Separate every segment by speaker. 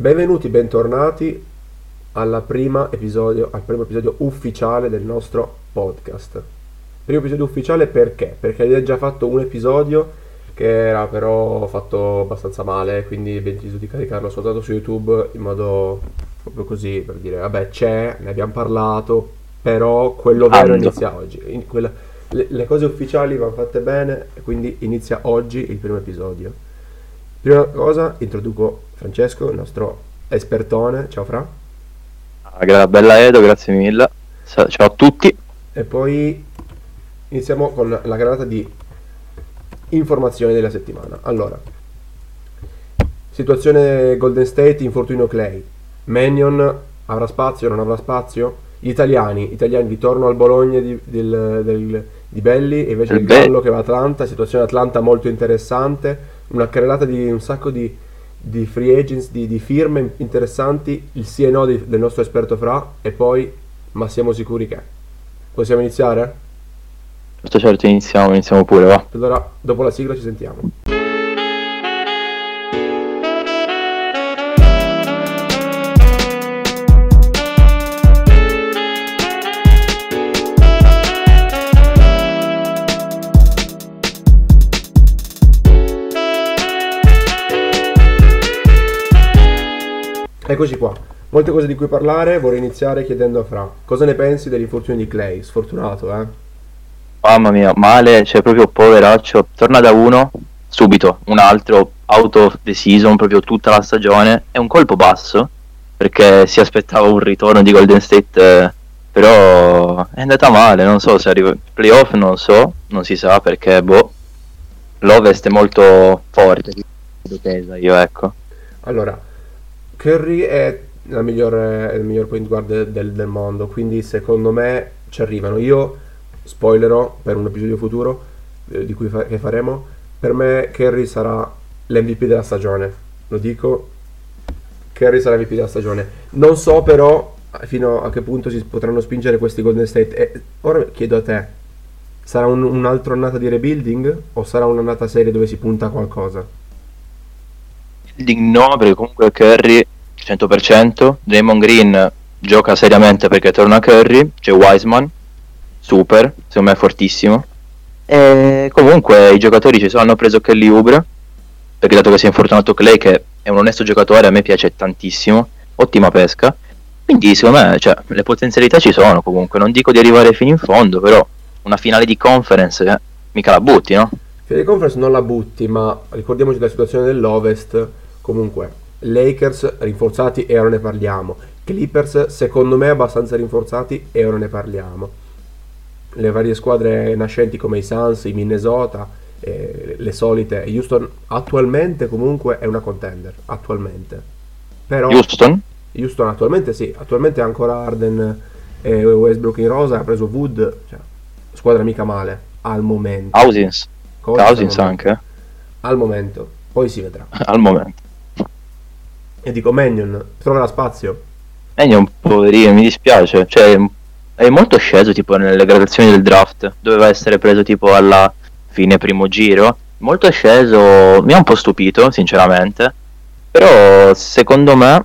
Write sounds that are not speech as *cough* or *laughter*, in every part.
Speaker 1: Benvenuti, bentornati alla prima episodio, al primo episodio ufficiale del nostro podcast. Primo episodio ufficiale perché? Perché avevo già fatto un episodio che era però fatto abbastanza male, quindi abbiamo deciso di caricarlo soltanto su YouTube in modo proprio così per dire vabbè c'è, ne abbiamo parlato, però quello vero
Speaker 2: Ando.
Speaker 1: inizia oggi. In quella- le, le cose ufficiali vanno fatte bene, quindi inizia oggi il primo episodio. Prima cosa introduco Francesco, il nostro espertone, ciao Fra,
Speaker 2: Ah, bella Edo, grazie mille. Ciao a tutti.
Speaker 1: e poi iniziamo con la granata di informazioni della settimana. Allora, situazione Golden State, infortunio Clay, Mannion avrà spazio, non avrà spazio? Gli italiani, italiani ritorno al Bologna di, del- del- di Belli invece il
Speaker 2: Be-
Speaker 1: Gallo che va a Atlanta, situazione Atlanta molto interessante, una carrellata di un sacco di, di free agents, di, di firme interessanti, il sì e no di- del nostro esperto Fra e poi ma siamo sicuri che. Possiamo iniziare?
Speaker 2: Certo, certo, iniziamo, iniziamo pure, va.
Speaker 1: Allora, dopo la sigla ci sentiamo. Eccoci qua. Molte cose di cui parlare, vorrei iniziare chiedendo a Fra. Cosa ne pensi dell'infortunio di Clay? Sfortunato, eh?
Speaker 2: Mamma mia, male, cioè proprio poveraccio. Torna da uno, subito, un altro, out of the season, proprio tutta la stagione. È un colpo basso, perché si aspettava un ritorno di Golden State, eh, però è andata male, non so se arriva... Playoff non so, non si sa perché, boh, l'Ovest è molto forte, io, ecco.
Speaker 1: Allora, Curry è, migliore- il miglior point guard del, del mondo, quindi secondo me ci arrivano. Io spoilerò per un episodio futuro eh, di cui fa- che faremo. Per me Curry sarà l'MVP della stagione. Lo dico, Curry sarà l'MVP della stagione. Non so però fino a che punto si potranno spingere questi Golden State. E ora chiedo a te, sarà un, un'altra annata di rebuilding o sarà un'annata serie dove si punta a qualcosa?
Speaker 2: Di no, perché comunque Curry 100%, Draymond Green gioca seriamente perché torna Curry, c'è Wiseman, super, secondo me è fortissimo. E comunque i giocatori ci sono, hanno preso Kelly Oubre, perché dato che si è infortunato Clay, che è un onesto giocatore, a me piace tantissimo, ottima pesca. Quindi secondo me cioè, le potenzialità ci sono comunque, non dico di arrivare fino in fondo, però una finale di conference eh, mica la butti, no?
Speaker 1: Finale di conference non la butti, ma ricordiamoci della situazione dell'Ovest. Comunque, Lakers rinforzati e ora ne parliamo. Clippers, secondo me, abbastanza rinforzati e ora ne parliamo. Le varie squadre nascenti come i Suns, i Minnesota, eh, le solite. Houston attualmente comunque è una contender. Attualmente. Però
Speaker 2: Houston?
Speaker 1: Houston attualmente sì, attualmente ha ancora Arden e Westbrook in rosa, ha preso Wood, cioè, squadra mica male al momento.
Speaker 2: Cousins?
Speaker 1: Cousins
Speaker 2: Cousins
Speaker 1: al momento.
Speaker 2: anche, eh,
Speaker 1: Al momento, poi si vedrà. *laughs*
Speaker 2: al momento.
Speaker 1: E dico Mannion, troverà spazio.
Speaker 2: Un poverino, mi dispiace. Cioè, è molto sceso tipo nelle gradazioni del draft. Doveva essere preso tipo alla fine primo giro. Molto sceso, mi ha un po' stupito, sinceramente. Però, secondo me,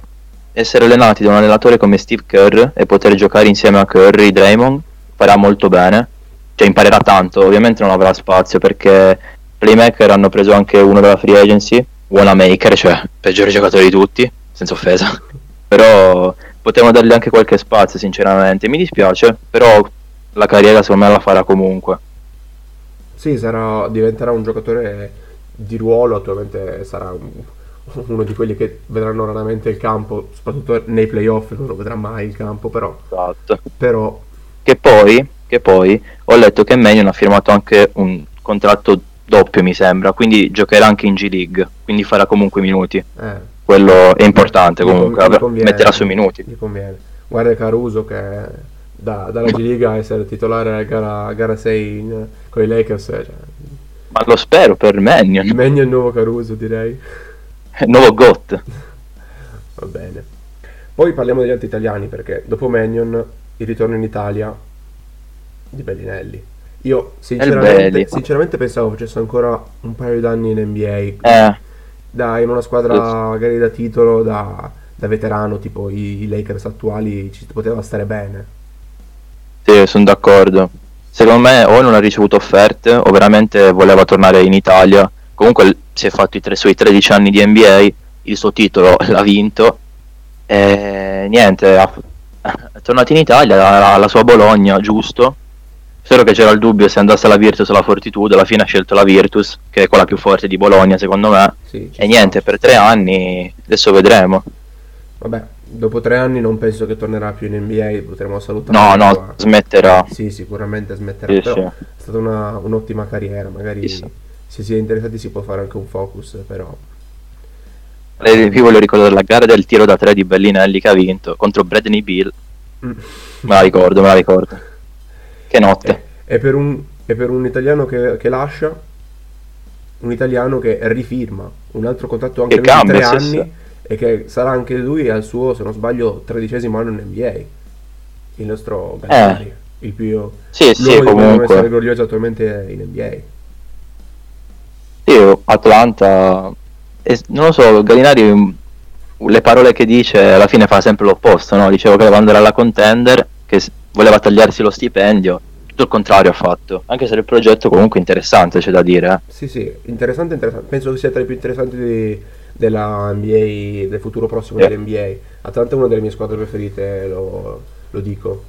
Speaker 2: essere allenati da un allenatore come Steve Kerr e poter giocare insieme a Curry, Draymond, farà molto bene. Cioè, imparerà tanto. Ovviamente non avrà spazio perché playmaker hanno preso anche uno della free agency, Wanamaker, cioè peggiore giocatore di tutti, senza offesa. *laughs* Però potevano dargli anche qualche spazio, sinceramente. Mi dispiace, però la carriera secondo me la farà comunque.
Speaker 1: Sì, sarà, diventerà un giocatore di ruolo, attualmente sarà un- uno di quelli che vedranno raramente il campo, soprattutto nei playoff non lo vedrà mai il campo, però,
Speaker 2: Esatto.
Speaker 1: però
Speaker 2: Che poi, che poi ho letto che Mannion ha firmato anche un contratto doppio, mi sembra, quindi giocherà anche in G League, quindi farà comunque minuti.
Speaker 1: eh,
Speaker 2: Quello è importante comunque, avrà-
Speaker 1: conviene.
Speaker 2: metterà sui minuti.
Speaker 1: Gli conviene. Guarda Caruso che da, dalla G Liga a essere titolare a gara, gara 6 in- con i Lakers, cioè,
Speaker 2: Ma lo spero per Mannion,
Speaker 1: meglio il nuovo Caruso direi.
Speaker 2: nuovo GOT. *laughs*
Speaker 1: Va bene. Poi parliamo degli altri italiani perché dopo Mannion il ritorno in Italia di Bellinelli. Io sinceramente, sinceramente pensavo facesse ancora un paio d'anni in NBA,
Speaker 2: Eh,
Speaker 1: da, in una squadra magari da titolo, da, da veterano tipo i, i Lakers attuali ci poteva stare bene.
Speaker 2: Sì, sono d'accordo. Secondo me o non ha ricevuto offerte o veramente voleva tornare in Italia. Comunque si è fatto i tre, suoi 13 anni di NBA, il suo titolo *laughs* l'ha vinto e niente, ha, *laughs* è tornato in Italia, alla sua Bologna, giusto? Solo che c'era il dubbio se andasse alla Virtus o alla Fortitudo, alla fine ha scelto la Virtus, che è quella più forte di Bologna secondo me.
Speaker 1: Sì,
Speaker 2: E niente, per tre anni adesso vedremo.
Speaker 1: Vabbè, dopo tre anni non penso che tornerà più in NBA, potremo salutare.
Speaker 2: No, no, smetterà.
Speaker 1: Sì, sicuramente smetterà.
Speaker 2: Sì,
Speaker 1: però
Speaker 2: sì.
Speaker 1: è stata una- un'ottima carriera, magari
Speaker 2: Chissà.
Speaker 1: se si è interessati si può fare anche un focus, però...
Speaker 2: Io voglio ricordare la gara del tiro da tre di Bellinelli che ha vinto contro Bradley Bill.
Speaker 1: Mm.
Speaker 2: Me la ricordo, me la ricordo. Che notte.
Speaker 1: E per un, e per un italiano che, che lascia, un italiano che rifirma un altro contratto anche
Speaker 2: Che
Speaker 1: lui di
Speaker 2: cambia,
Speaker 1: tre
Speaker 2: sì,
Speaker 1: anni e che sarà anche lui al suo, se non sbaglio, tredicesimo anno in NBA. Il nostro Gallinari, il più...
Speaker 2: Sì, Eh. sì, comunque.
Speaker 1: essere orgogliosi attualmente in NBA.
Speaker 2: Io, Atlanta, e- non lo so, Gallinari, mh, le parole che dice alla fine fa sempre l'opposto, no? Diceva che voleva andare alla contender, che voleva tagliarsi lo stipendio, tutto il contrario ha fatto, anche se il progetto comunque interessante, c'è da dire. eh.
Speaker 1: Sì, sì, interessante, interessante. Penso che sia tra i più interessanti di- della NBA, del futuro prossimo
Speaker 2: Sì.
Speaker 1: dell'NBA. Atlanta è una delle mie squadre preferite, lo, lo dico.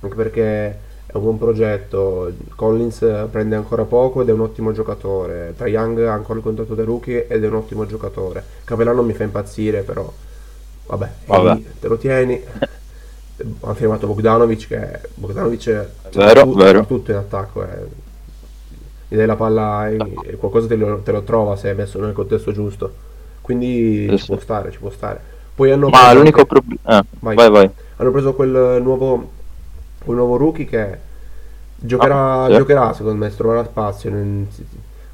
Speaker 1: Anche perché è un buon progetto. Collins prende ancora poco ed è un ottimo giocatore. Trae Young ha ancora il contratto da rookie ed è un ottimo giocatore. Capellano mi fa impazzire, però vabbè,
Speaker 2: Vabbè.
Speaker 1: lì, te lo tieni. *laughs* Hanno firmato Bogdanovic che Bogdanovic è
Speaker 2: Vero,
Speaker 1: tutto,
Speaker 2: vero.
Speaker 1: tutto in attacco. È, gli dai la palla e, e qualcosa te lo, te lo trova se è messo nel contesto giusto. Quindi
Speaker 2: Sì,
Speaker 1: ci può stare, ci può stare. Poi hanno
Speaker 2: Ma l'unico problema... Eh,
Speaker 1: Vai.
Speaker 2: vai, vai.
Speaker 1: hanno preso quel nuovo, quel nuovo rookie che giocherà,
Speaker 2: Ah, sì.
Speaker 1: giocherà secondo me, troverà spazio. non-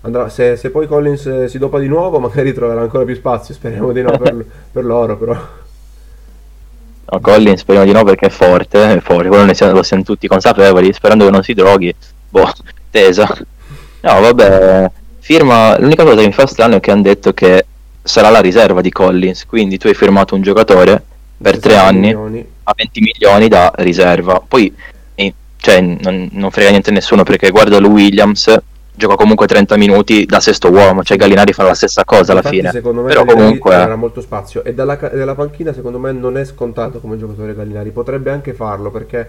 Speaker 1: andrà- se, se poi Collins eh, si dopa di nuovo, *laughs* magari troverà ancora più spazio. Speriamo di no per, *laughs* per loro, però.
Speaker 2: No, Collins speriamo di no perché è forte, è forte, quello siamo, lo siamo tutti consapevoli, sperando che non si droghi. Boh, tesa. No, vabbè, firma, l'unica cosa che mi fa strano è che hanno detto che sarà la riserva di Collins, quindi tu hai firmato un giocatore per tre
Speaker 1: 60
Speaker 2: anni
Speaker 1: milioni.
Speaker 2: a 20 milioni da riserva. Poi, eh, cioè, non, non frega niente a nessuno perché guarda Lou Williams, gioca comunque 30 minuti da sesto uomo, cioè Gallinari fa la stessa cosa alla
Speaker 1: Infatti,
Speaker 2: fine.
Speaker 1: secondo me
Speaker 2: Però comunque...
Speaker 1: avrà molto spazio e dalla, dalla panchina secondo me non è scontato come giocatore Gallinari. Potrebbe anche farlo perché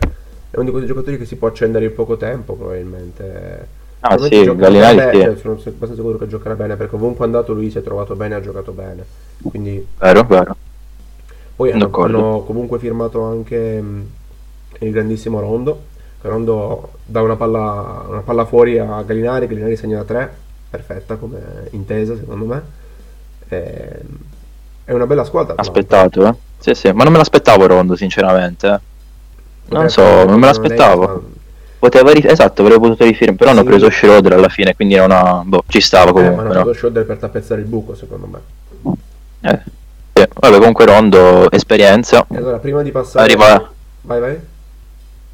Speaker 1: è uno di quei giocatori che si può accendere in poco tempo probabilmente.
Speaker 2: Ah
Speaker 1: Probabilmente
Speaker 2: sì, Gallinari
Speaker 1: bene,
Speaker 2: sì,
Speaker 1: sono abbastanza sicuro che giocherà bene perché ovunque è andato lui si è trovato bene ha giocato bene. Quindi
Speaker 2: vero, vero.
Speaker 1: poi hanno, hanno comunque firmato anche mh, il grandissimo Rondo Rondo dà una palla, una palla fuori a Gallinari Gallinari segna da 3 perfetta come intesa secondo me E- è una bella squadra.
Speaker 2: Aspettato, eh? Sì, sì, ma non me l'aspettavo Rondo, sinceramente. eh. Non so, non me
Speaker 1: una
Speaker 2: l'aspettavo. Poteva ri- esatto, avrei potuto rifirmare, però hanno
Speaker 1: Sì.
Speaker 2: preso Schroeder alla fine, quindi non ha... Boh, ci stava
Speaker 1: ma- eh, ma
Speaker 2: comunque,
Speaker 1: hanno
Speaker 2: no?
Speaker 1: fatto Schroeder per tappezzare il buco secondo me
Speaker 2: Eh, sì. Vabbè, comunque Rondo, esperienza.
Speaker 1: e allora prima di passare
Speaker 2: Arriva,
Speaker 1: vai vai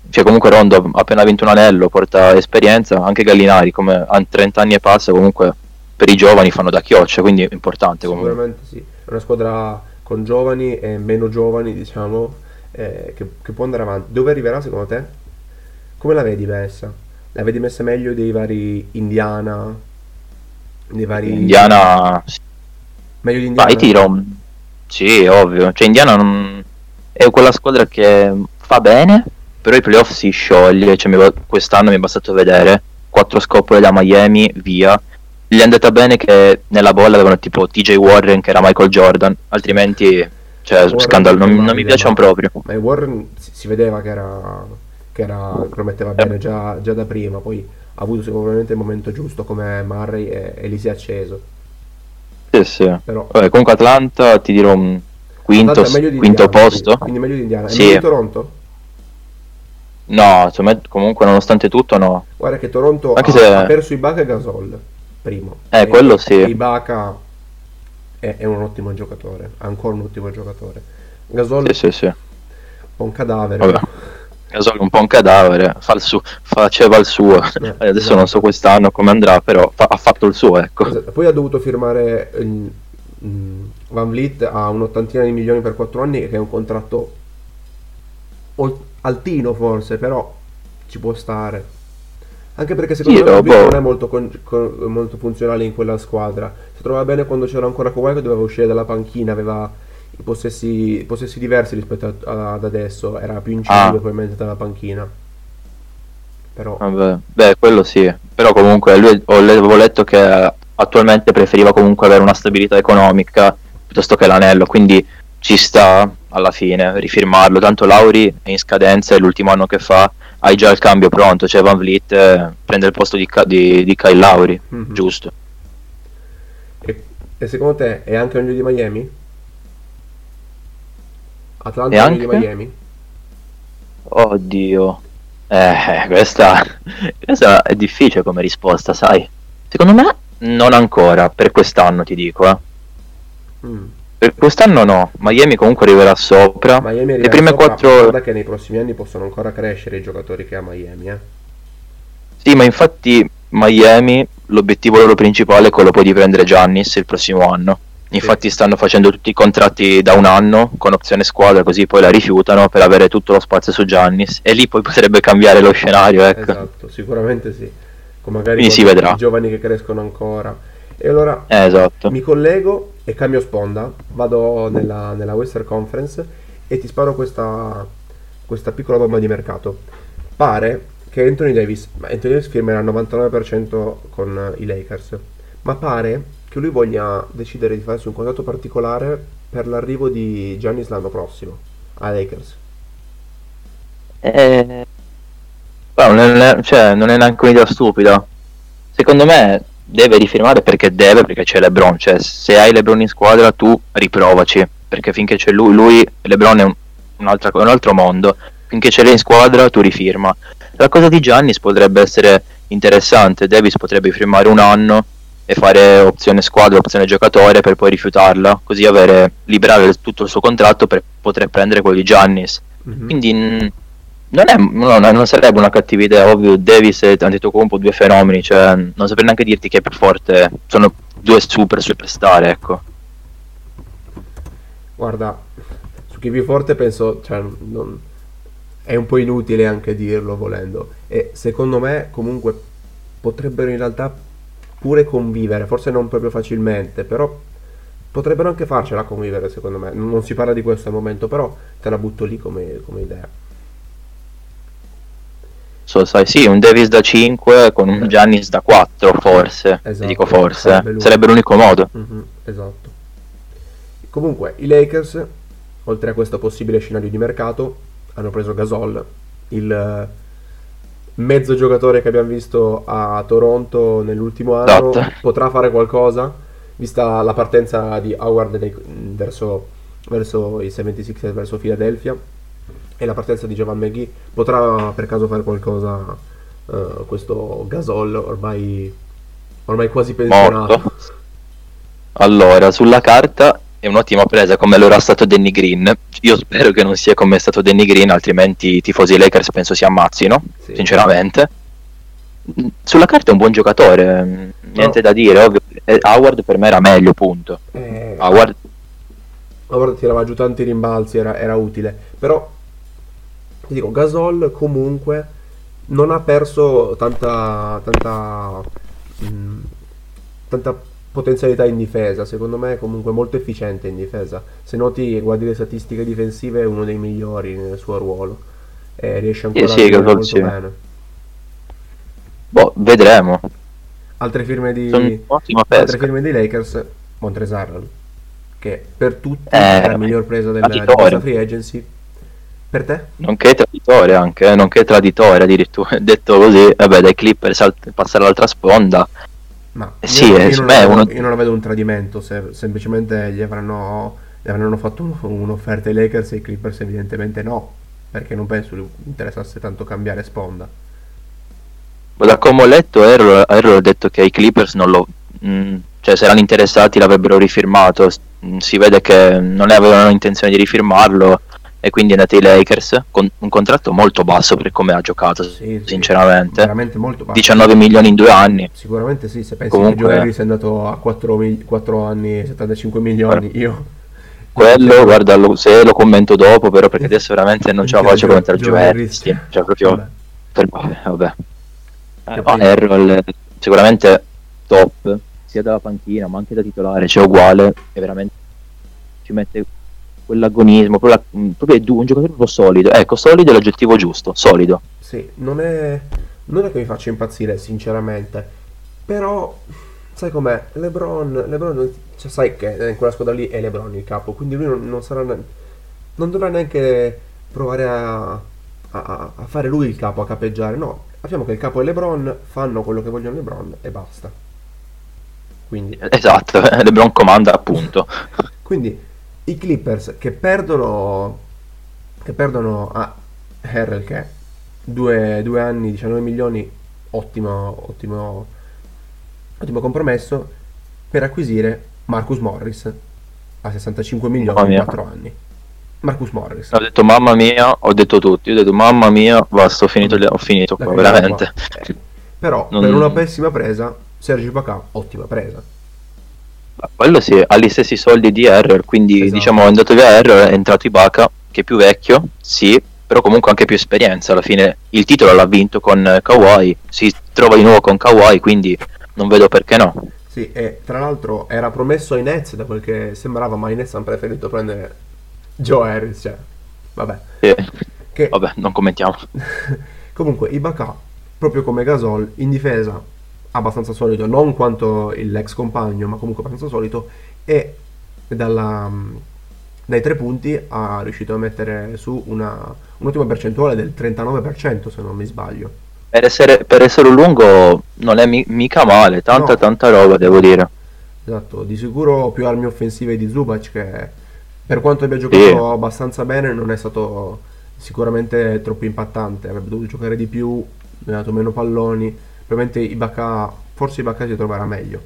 Speaker 2: cioè comunque Rondo ha appena vinto un anello, porta esperienza, anche Gallinari, come ha 30 anni e passa, comunque per i giovani fanno da chioccia, quindi è importante comunque.
Speaker 1: Sicuramente sì, è una squadra con giovani e meno giovani, diciamo, eh, che, che può andare avanti. Dove arriverà secondo te? Come la vedi messa? La vedi messa meglio dei vari Indiana? Dei vari...
Speaker 2: Indiana
Speaker 1: Meglio di Indiana?
Speaker 2: Vai, tiro. Sì, ovvio. Cioè, Indiana non... è quella squadra che fa bene, però i playoff si scioglie. Cioè, mi quest'anno mi è bastato vedere quattro scopole da Miami, via. Gli è andata bene che nella bolla avevano tipo TJ Warren che era Michael Jordan, altrimenti, cioè,
Speaker 1: Warren
Speaker 2: scandalo. Non, non mi piacciono proprio.
Speaker 1: Ma Warren si, si vedeva che era... che era... prometteva bene già, già da prima, poi ha avuto sicuramente il momento giusto come Murray e, e lì si è acceso.
Speaker 2: Sì, sì.
Speaker 1: Però...
Speaker 2: Vabbè, comunque Atlanta ti dirò un quinto,
Speaker 1: Atlanta meglio di
Speaker 2: quinto
Speaker 1: Indiana,
Speaker 2: posto.
Speaker 1: Quindi, quindi meglio di Indiana.
Speaker 2: Sì.
Speaker 1: meglio di Toronto?
Speaker 2: No, me, comunque nonostante tutto no.
Speaker 1: Guarda che Toronto
Speaker 2: Anche
Speaker 1: ha,
Speaker 2: se-
Speaker 1: ha perso Ibaka e Gasol, primo.
Speaker 2: Eh,
Speaker 1: E-
Speaker 2: quello sì.
Speaker 1: Ibaka è, è un ottimo giocatore, ancora un ottimo giocatore. Gasol
Speaker 2: Sì, sì, sì.
Speaker 1: è un cadavere.
Speaker 2: Vabbè. Gasol è un po' un cadavere, fa il suo- faceva il suo.
Speaker 1: Eh, *laughs*
Speaker 2: Adesso
Speaker 1: esatto.
Speaker 2: non so quest'anno come andrà, però fa- ha fatto il suo, ecco.
Speaker 1: Esatto. Poi ha dovuto firmare il, mh, Van Vliet ha un'ottantina di milioni per 4 anni, che è un contratto ol- altino forse, però ci può stare. Anche perché secondo
Speaker 2: Sì,
Speaker 1: me Vliet
Speaker 2: dopo-
Speaker 1: non è molto, con- con- molto funzionale in quella squadra. Si trovava bene quando c'era ancora Kawhi che doveva uscire dalla panchina, aveva i possessi, possessi diversi rispetto a- ad adesso, era più incisivo
Speaker 2: Ah.
Speaker 1: probabilmente dalla panchina. Però
Speaker 2: Vabbè, beh, quello sì, però comunque lui ho avevo letto che attualmente preferiva comunque avere una stabilità economica piuttosto che l'anello, quindi ci sta alla fine rifirmarlo, tanto Lauri è in scadenza, è l'ultimo anno che fa, hai già il cambio pronto, cioè Van Vliet eh, prende il posto di, di, di Kyle Lauri,
Speaker 1: Mhm.
Speaker 2: giusto.
Speaker 1: E, e secondo te è anche meglio di Miami? Atlanta è meglio di
Speaker 2: anche?
Speaker 1: Miami?
Speaker 2: Oddio, eh, questa, *laughs* questa è difficile come risposta, sai. Secondo me non ancora, per quest'anno ti dico, eh.
Speaker 1: Mm.
Speaker 2: Per quest'anno no, Miami comunque arriverà sopra.
Speaker 1: Miami
Speaker 2: Le
Speaker 1: arriva
Speaker 2: prime
Speaker 1: sopra,
Speaker 2: quattro...
Speaker 1: Guarda che nei prossimi anni possono ancora crescere i giocatori che ha Miami, eh.
Speaker 2: Sì, ma infatti Miami l'obiettivo loro principale è quello poi di prendere Giannis il prossimo anno. Infatti stanno facendo tutti i contratti da un anno con opzione squadra, così poi la rifiutano per avere tutto lo spazio su Giannis. E lì poi potrebbe cambiare lo scenario, ecco.
Speaker 1: Esatto, sicuramente sì. Con magari
Speaker 2: Quindi si vedrà.
Speaker 1: i giovani che crescono ancora. E allora
Speaker 2: Eh, esatto.
Speaker 1: mi collego e cambio sponda, vado nella, nella Western Conference e ti sparo questa, questa piccola bomba di mercato. Pare che Anthony Davis, ma Anthony Davis firmerà il 99% con i Lakers, ma pare che lui voglia decidere di farsi un contratto particolare per l'arrivo di Giannis l'anno prossimo ai Lakers.
Speaker 2: Eh, non è, cioè, non è neanche un'idea stupida. Secondo me deve rifirmare perché deve, perché c'è LeBron. Cioè, se hai LeBron in squadra, tu riprovaci. Perché finché c'è lui, lui LeBron è un, un altro mondo. Finché c'è lei in squadra, tu rifirma. La cosa di Giannis potrebbe essere interessante. Davis potrebbe firmare un anno e fare opzione squadra, opzione giocatore per poi rifiutarla. Così avere, liberare tutto il suo contratto per poter prendere quello di Giannis.
Speaker 1: Mhm.
Speaker 2: Quindi mh, non, è, no, no, non sarebbe una cattiva idea, ovvio. Davis e Antetokounmpo due fenomeni, cioè non saprei neanche dirti che è più forte. Sono due super superstar, ecco.
Speaker 1: Guarda, su chi è più forte penso, cioè, non- è un po' inutile anche dirlo volendo. E secondo me comunque potrebbero in realtà pure convivere, forse non proprio facilmente, però potrebbero anche farcela convivere secondo me. Non, non si parla di questo al momento, però te la butto lì come, come idea.
Speaker 2: So, sai, sì, un Davis da 5 con un Giannis da 4, forse.
Speaker 1: Esatto,
Speaker 2: Dico forse.
Speaker 1: sarebbe
Speaker 2: eh.
Speaker 1: lui.
Speaker 2: Sarebbe l'unico modo.
Speaker 1: Mhm, esatto. Comunque, i Lakers, oltre a questo possibile scenario di mercato, hanno preso Gasol, il eh, mezzo giocatore che abbiamo visto a Toronto nell'ultimo anno.
Speaker 2: Esatto.
Speaker 1: Potrà fare qualcosa, vista la partenza di Howard verso, verso i 76ers, verso Philadelphia, e la partenza di Javan McGee. Potrà per caso fare qualcosa eh, questo Gasol, ormai, ormai quasi pensionato.
Speaker 2: Morto. Allora, sulla carta è un'ottima presa come lo era stato Danny Green. Io spero che non sia come è stato Danny Green, altrimenti i tifosi Lakers penso si ammazzino,
Speaker 1: Sì.
Speaker 2: sinceramente. Mm, Sulla carta è un buon giocatore, mm, niente da dire, ovvio. Eh, Howard per me era meglio, punto.
Speaker 1: Eh,
Speaker 2: Howard
Speaker 1: Howard tirava giù tanti rimbalzi, era, era utile. Però, ti dico, Gasol comunque non ha perso tanta, tanta, mm, tanta potenzialità in difesa. Secondo me è comunque molto efficiente in difesa. Se noti, guardi le statistiche difensive, è uno dei migliori nel suo ruolo. E riesce ancora
Speaker 2: sì,
Speaker 1: a giocare molto
Speaker 2: sì.
Speaker 1: bene.
Speaker 2: boh, vedremo.
Speaker 1: Altre firme di, altre firme dei Lakers, Montrezl, che per tutti
Speaker 2: Eh,
Speaker 1: è la miglior presa della, di questa free agency. Per te?
Speaker 2: Nonché traditore anche, eh, nonché traditore addirittura. *laughs* Detto così, vabbè, dai Clippers al- passare all'altra sponda.
Speaker 1: Ma
Speaker 2: Eh sì,
Speaker 1: io,
Speaker 2: eh,
Speaker 1: io non
Speaker 2: beh,
Speaker 1: vedo,
Speaker 2: uno-
Speaker 1: io non la vedo un tradimento, se semplicemente gli avranno, gli avranno fatto un- un'offerta ai Lakers e i Clippers evidentemente no, perché non penso gli interessasse tanto cambiare sponda.
Speaker 2: Da come ho letto, Errol ha detto che i Clippers non lo. mh, cioè, se erano interessati l'avrebbero rifirmato. Si vede che non avevano intenzione di rifirmarlo. E quindi è andato ai Lakers con un contratto molto basso per come ha giocato,
Speaker 1: Sì, sì,
Speaker 2: sinceramente.
Speaker 1: veramente molto basso.
Speaker 2: 19 milioni in due anni.
Speaker 1: Sicuramente sì, se pensi
Speaker 2: Comunque-
Speaker 1: che Joe Harris è andato a 4, anni e 75 milioni, io...
Speaker 2: Quello, guarda, lo- se lo commento dopo, però perché adesso veramente non ce la faccio commentare
Speaker 1: Joe Harris,
Speaker 2: sì, Cioè, proprio
Speaker 1: vabbè.
Speaker 2: per vabbè. Eh,
Speaker 1: poi-
Speaker 2: Errol sicuramente top, sia dalla panchina ma anche da titolare, cioè uguale, e veramente ci mette quell'agonismo, proprio, la- mh, proprio è du- un giocatore proprio solido. Ecco, solido è l'aggettivo giusto, solido.
Speaker 1: Sì, non è, non è che mi faccia impazzire, sinceramente. Però, sai com'è? LeBron, LeBron cioè, sai che in quella squadra lì è LeBron il capo, quindi lui non, non sarà non dovrà neanche provare a, a- a fare lui il capo, a capeggiare. No, sappiamo che il capo è LeBron, fanno quello che vogliono LeBron e basta. Quindi,
Speaker 2: Esatto, *laughs* LeBron comanda appunto.
Speaker 1: quindi i Clippers che perdono, che perdono a Harrell che due, due anni, 19 milioni, ottimo, ottimo, ottimo compromesso per acquisire Marcus Morris a 65 milioni in
Speaker 2: mia.
Speaker 1: 4 anni. Marcus Morris.
Speaker 2: Ho detto mamma mia, ho detto tutti, ho detto mamma mia, basta, ho finito, ho finito qua, veramente.
Speaker 1: qua. Eh, Però
Speaker 2: Non-
Speaker 1: per una *laughs* pessima presa, Sergi Ibaka, ottima presa.
Speaker 2: Quello sì, ha gli stessi soldi di Error, quindi
Speaker 1: Esatto.
Speaker 2: diciamo è andato via Error, è entrato Ibaka, che è più vecchio, sì, però comunque anche più esperienza, alla fine il titolo l'ha vinto con eh, Kawhi, si trova di nuovo con Kawhi, quindi non vedo perché no.
Speaker 1: Sì, e tra l'altro era promesso ai Nets da quel che sembrava, ma i Nets hanno preferito prendere Joe Harris, cioè, vabbè.
Speaker 2: Sì.
Speaker 1: Che
Speaker 2: Vabbè, non commentiamo. *laughs*
Speaker 1: comunque Ibaka, proprio come Gasol, in difesa abbastanza solido, non quanto l'ex compagno, ma comunque abbastanza solido, e dalla- dai tre punti ha riuscito a mettere su una, un'ottima percentuale del 39% se non mi sbaglio.
Speaker 2: Per essere, per essere un lungo non è mi- mica male, tanta
Speaker 1: No.
Speaker 2: tanta roba devo dire.
Speaker 1: Esatto, di sicuro più armi offensive di Zubac che per quanto abbia giocato
Speaker 2: Sì.
Speaker 1: abbastanza bene non è stato sicuramente troppo impattante, avrebbe dovuto giocare di più, ha dato meno palloni, probabilmente Ibaka, forse Ibaka si troverà meglio.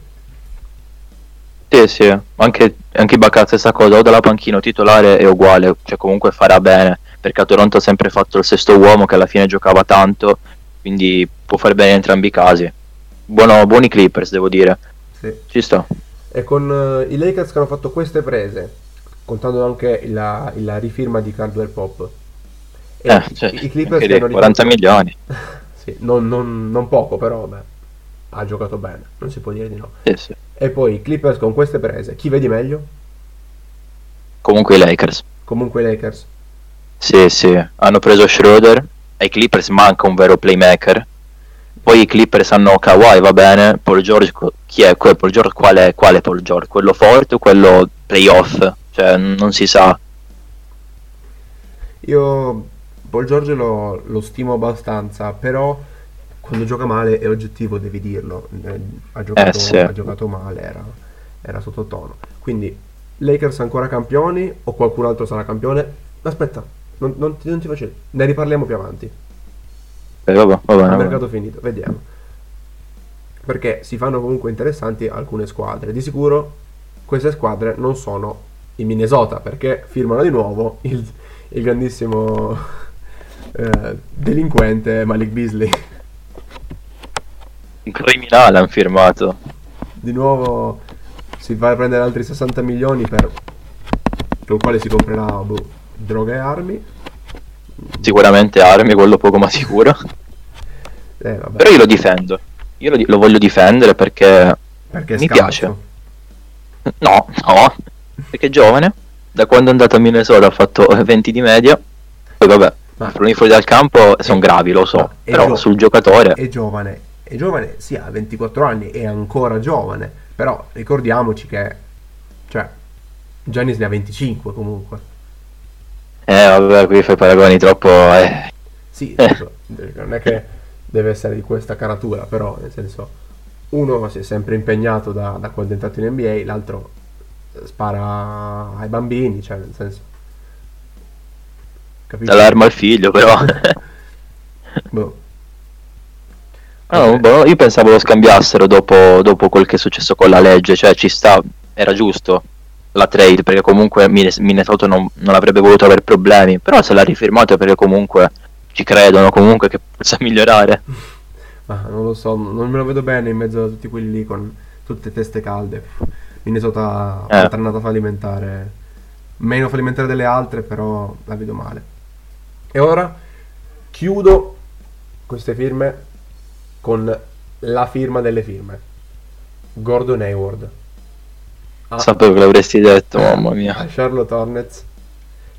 Speaker 2: Sì, sì, anche, anche Ibaka stessa cosa, o dalla panchina titolare è uguale, cioè comunque farà bene, perché a Toronto ha sempre fatto il sesto uomo che alla fine giocava tanto, quindi può fare bene in entrambi i casi. Buono, buoni Clippers, devo dire,
Speaker 1: Sì.
Speaker 2: ci sta.
Speaker 1: E con eh, i Lakers che hanno fatto queste prese, contando anche la, la rifirma di Caldwell Pop. E
Speaker 2: Eh, cioè,
Speaker 1: i Clippers che hanno
Speaker 2: 40
Speaker 1: rifatto-
Speaker 2: milioni. *laughs*
Speaker 1: Sì, non, non- non poco, però vabbè, ha giocato bene, non si può dire di no.
Speaker 2: Sì, sì.
Speaker 1: E poi Clippers con queste prese, chi vedi meglio?
Speaker 2: Comunque i Lakers.
Speaker 1: Comunque i Lakers.
Speaker 2: Sì, sì, hanno preso Schroeder, ai Clippers manca un vero playmaker. Poi i Clippers hanno Kawhi, va bene, Paul George, chi è quel Paul George? Quale, quale Paul George? Quello forte o quello playoff? Cioè, non si sa.
Speaker 1: Io Paul George lo, lo stimo abbastanza, però quando gioca male è oggettivo, devi dirlo. Eh, Ha giocato,
Speaker 2: Eh, sì.
Speaker 1: ha giocato male, era, era sottotono. Quindi, Lakers ancora campioni o qualcun altro sarà campione? Aspetta, non, non ti, non ti faccio... Ne riparliamo più avanti.
Speaker 2: Eh, vabbè, va bene,
Speaker 1: A
Speaker 2: va bene.
Speaker 1: mercato finito, vediamo. Perché si fanno comunque interessanti alcune squadre. Di sicuro queste squadre non sono i Minnesota perché firmano di nuovo il, il grandissimo eh, delinquente Malik Beasley.
Speaker 2: Un criminale hanno firmato.
Speaker 1: Di nuovo si va a prendere altri 60 milioni per con il quale si comprerà boh, droga e armi.
Speaker 2: Sicuramente armi, quello poco ma sicuro.
Speaker 1: Eh,
Speaker 2: Però io lo difendo. Io lo, lo voglio difendere perché
Speaker 1: perché
Speaker 2: mi
Speaker 1: scarso.
Speaker 2: piace. No, no, perché è giovane. Da quando è andato a Minnesota ha fatto eh, 20 di media. Poi vabbè,
Speaker 1: Ma-
Speaker 2: problemi fuori dal campo sono gravi, lo so. Però
Speaker 1: gio-
Speaker 2: sul giocatore,
Speaker 1: è giovane, è giovane, sì, ha 24 anni, è ancora giovane, però ricordiamoci che, cioè, Giannis ne ha 25 comunque.
Speaker 2: eh vabbè, qui fai paragoni troppo... Eh.
Speaker 1: Sì,
Speaker 2: Eh.
Speaker 1: non è che deve essere di questa caratura, però, nel senso, uno si è sempre impegnato da, da quando è entrato in NBA, l'altro spara ai bambini, cioè, nel senso... Capisci?
Speaker 2: Dall'arma al figlio, però. *laughs*
Speaker 1: Boh.
Speaker 2: No,
Speaker 1: Ok.
Speaker 2: boh, io pensavo lo scambiassero dopo, dopo quel che è successo con la legge, cioè ci sta, era giusto. la trade perché comunque Minnesota non, non avrebbe voluto avere problemi, però se l'ha rifirmato è perché comunque ci credono comunque che possa migliorare.
Speaker 1: Ma *laughs* non lo so, non me lo vedo bene in mezzo a tutti quelli lì con tutte teste calde. Minnesota eh. è tornata fallimentare, meno fallimentare delle altre, però la vedo male. E ora chiudo queste firme con la firma delle firme. Gordon Hayward.
Speaker 2: Ah, Sapevo che l'avresti detto, mamma mia.
Speaker 1: Charlotte Hornets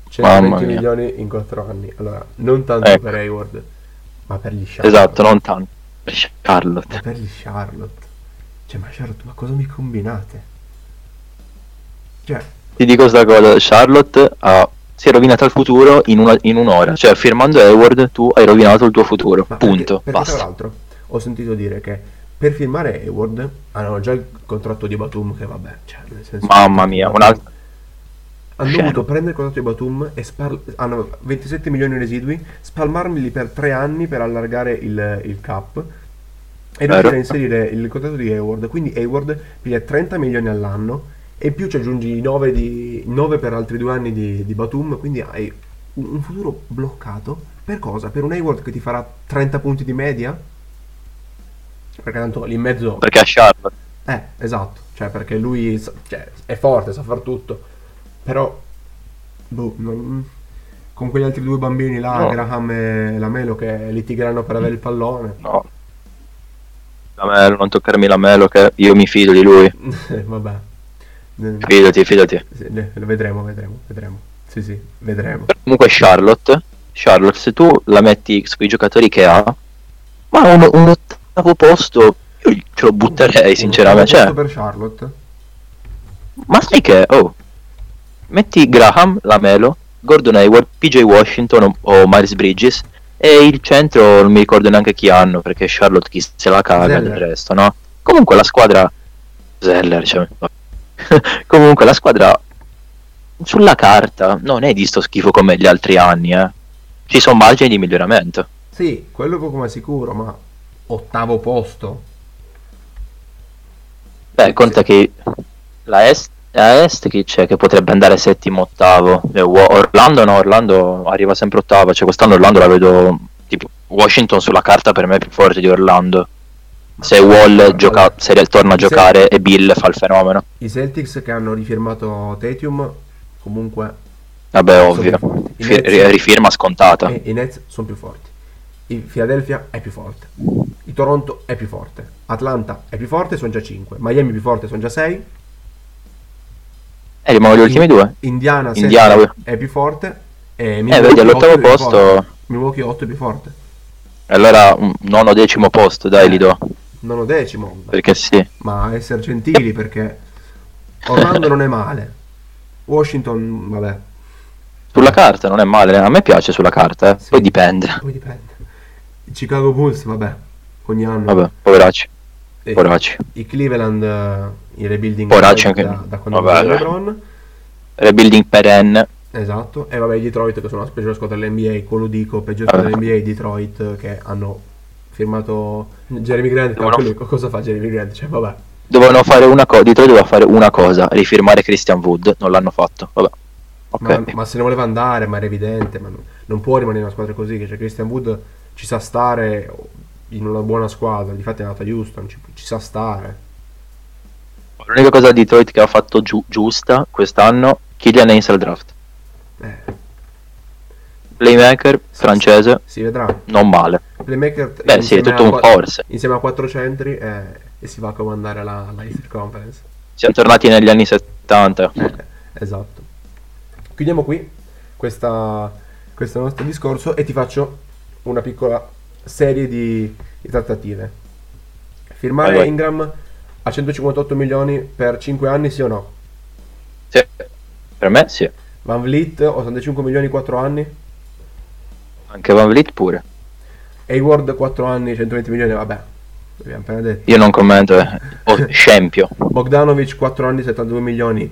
Speaker 1: 120 milioni in 4 anni. Allora, non tanto ecco. per Hayward, ma per gli Charlotte.
Speaker 2: Esatto, non tanto. Per Charlotte.
Speaker 1: Ma per gli Charlotte. Cioè, ma Charlotte, ma cosa mi combinate?
Speaker 2: Cioè... Ti dico questa cosa, Charlotte ha si è rovinato il futuro in, una, in, un'ora. Cioè, firmando Hayward, tu hai rovinato il tuo futuro. Ma punto.
Speaker 1: Perché, perché basta. Tra l'altro, ho sentito dire che per firmare Hayward hanno già il contratto di Batum, che vabbè, cioè, nel senso.
Speaker 2: Mamma mia, un'altra.
Speaker 1: Hanno Sceno. dovuto prendere il contratto di Batum e spar- hanno 27 milioni residui, spalmarmeli per 3 anni per allargare il, il cap e riuscire a inserire il contratto di Hayward. Quindi Hayward piglia 30 milioni all'anno e in più ci aggiungi i 9, di, 9 per altri due anni di, di, Batum, quindi hai un futuro bloccato. Per cosa? Per un Hayward che ti farà 30 punti di media? Perché tanto lì in mezzo...
Speaker 2: Perché ha Sharp.
Speaker 1: Eh, esatto, cioè perché lui cioè, è forte, sa far tutto, però... Boh, non... con quegli altri due bambini là, no. Graham e Lamelo, che litigheranno per avere il pallone.
Speaker 2: No. Lamelo, non toccarmi Lamelo, che io mi fido di lui. *laughs*
Speaker 1: Vabbè.
Speaker 2: Fidati, fidati.
Speaker 1: Lo vedremo, vedremo, vedremo. Sì, sì, vedremo.
Speaker 2: Comunque Charlotte, Charlotte, se tu la metti sui giocatori che ha, ma un, un ottavo posto io ce lo butterei sinceramente. Cioè,
Speaker 1: per Charlotte?
Speaker 2: Ma sai che, oh, metti Graham, Lamelo, Gordon Hayward, PJ Washington o, o Miles Bridges e il centro non mi ricordo neanche chi hanno perché Charlotte chi se la caga Zeller. del resto, no? Comunque la squadra Zeller, cioè, *laughs* Comunque la squadra sulla carta non è di sto schifo come gli altri anni, eh. Ci sono margini di miglioramento.
Speaker 1: Sì, quello poco ma sicuro, ma ottavo posto.
Speaker 2: Beh, conta che la Est, la Est chi c'è che potrebbe andare settimo, ottavo. Eh, Orlando no, Orlando arriva sempre ottavo, cioè quest'anno Orlando la vedo tipo Washington sulla carta per me è più forte di Orlando se Wall gioca, se torna a giocare Celt- e Bill fa il fenomeno.
Speaker 1: I Celtics che hanno rifirmato Tatium comunque...
Speaker 2: Vabbè, ovvio. Fi- rifirma scontata.
Speaker 1: I Nets sono più forti. Il Philadelphia è più forte. Il Toronto è più forte. Atlanta è più forte, sono già 5. Miami è più forte, sono già 6.
Speaker 2: E rimangono gli ultimi due.
Speaker 1: Indiana, Indiana è più forte.
Speaker 2: E eh, vedi, all'ottavo posto...
Speaker 1: Milwaukee 8 è più forte.
Speaker 2: Allora, nono decimo posto, dai, li do
Speaker 1: nono decimo.
Speaker 2: Perché sì.
Speaker 1: Ma essere gentili perché Orlando non è male. Washington, vabbè.
Speaker 2: Sulla carta non è male, a me piace sulla carta, eh. sì, poi dipende.
Speaker 1: Poi dipende. I Chicago Bulls, vabbè, ogni anno.
Speaker 2: Vabbè, poveracci. E poveracci.
Speaker 1: I Cleveland, uh, i rebuilding
Speaker 2: poveracci anche
Speaker 1: da, da quando vabbè, LeBron.
Speaker 2: Rebuilding perenne.
Speaker 1: Esatto, e vabbè i Detroit che sono la peggiore squadra dell'NBA, quello dico, peggiore squadra dell'NBA, Detroit che hanno firmato Jeremy Grant. Dovevano... Cosa fa Jeremy Grant? Cioè, vabbè.
Speaker 2: Dovevano fare una cosa. Detroit doveva fare una cosa: rifirmare Christian Wood. Non l'hanno fatto. Vabbè.
Speaker 1: Okay. Ma, ma, se ne voleva andare, ma era evidente. Ma non, non, può rimanere una squadra così. Che cioè, Christian Wood ci sa stare in una buona squadra. Difatti è andata a Houston. Ci, ci sa stare.
Speaker 2: L'unica cosa di Detroit che ha fatto giu- giusta quest'anno, Killian Haynes al draft. Eh. Playmaker francese.
Speaker 1: Si vedrà.
Speaker 2: Non male.
Speaker 1: Playmaker.
Speaker 2: Beh, sì, è tutto un forse.
Speaker 1: Insieme a quattro centri eh, e si va a comandare la, la Easter Conference.
Speaker 2: Siamo tornati negli anni 70.
Speaker 1: Eh, esatto. Chiudiamo qui questa, questo nostro discorso e ti faccio una piccola serie di, di trattative. Firmare vai. Ingram a 158 milioni per 5 anni, sì o no?
Speaker 2: Sì, per me sì.
Speaker 1: Van Vliet, 85 milioni 4 anni?
Speaker 2: Anche Van Vliet pure.
Speaker 1: Hayward 4 anni, 120 milioni, vabbè.
Speaker 2: Abbiamo appena detto. Io non commento, eh. oh, *laughs* scempio.
Speaker 1: Bogdanovic 4 anni, 72 milioni.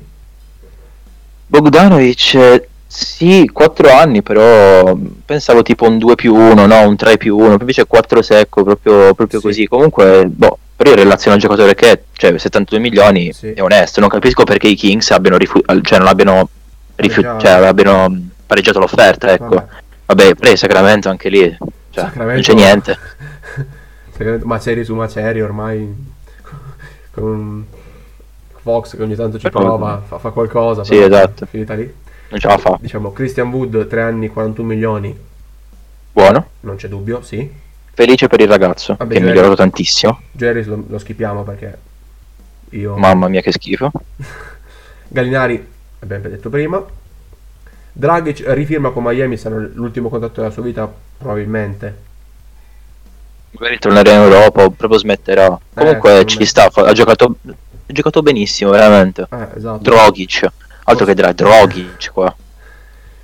Speaker 2: Bogdanovic eh, sì, 4 anni, però pensavo tipo un 2 più 1, no, un 3 più 1, invece 4 secco, proprio, proprio sì. così. Comunque, boh, Però in relazione al giocatore che è, cioè 72 milioni,
Speaker 1: Sì.
Speaker 2: è onesto. Non capisco perché i Kings abbiano rifiutato, cioè non abbiano, rifiu-
Speaker 1: Pareggiato.
Speaker 2: cioè, abbiano pareggiato l'offerta, ecco.
Speaker 1: Vabbè.
Speaker 2: Vabbè, poi Sacramento anche lì, cioè,
Speaker 1: Sacramento-
Speaker 2: non c'è niente. *laughs*
Speaker 1: Sacramento- Maceri su Maceri ormai *laughs* con Fox che ogni tanto ci prova, fa, fa qualcosa.
Speaker 2: Sì, esatto.
Speaker 1: Finita lì.
Speaker 2: Non ce la fa.
Speaker 1: Diciamo, Christian Wood, 3 anni, 41 milioni,
Speaker 2: Buono.
Speaker 1: non c'è dubbio, sì.
Speaker 2: Felice per il ragazzo,
Speaker 1: Vabbè,
Speaker 2: che è migliorato tantissimo.
Speaker 1: Jerry lo, lo schipiamo perché io...
Speaker 2: Mamma mia che schifo. *laughs*
Speaker 1: Gallinari, abbiamo detto prima. Dragic rifirma con Miami, sarà l'ultimo contatto della sua vita, probabilmente.
Speaker 2: Magari tornerà in Europa o proprio smetterà. Comunque
Speaker 1: secondo
Speaker 2: ci sta, ha giocato, ha giocato benissimo, veramente.
Speaker 1: Eh, esatto.
Speaker 2: Drogic, altro che Dra- Drogic qua.